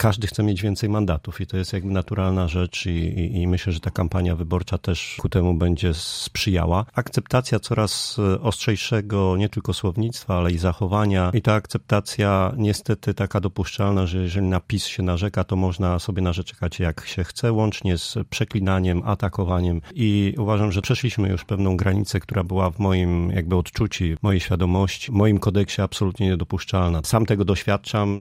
każdy chce mieć więcej mandatów i to jest jakby naturalna rzecz i, i, i myślę, że ta kampania wyborcza też ku temu będzie sprzyjała. Akceptacja coraz e, ostrzejszego nie tylko słownictwa, ale i zachowania i ta akceptacja niestety taka dopuszczalna, że jeżeli napis się narzeka, to można sobie narzekać jak się chce, łącznie z przeklinaniem, atakowaniem i uważam, że przeszliśmy już pewną granicę, która była w moim jakby odczuciu, mojej świadomości, w moim kodeksie absolutnie niedopuszczalna. Sam tego doświadczam.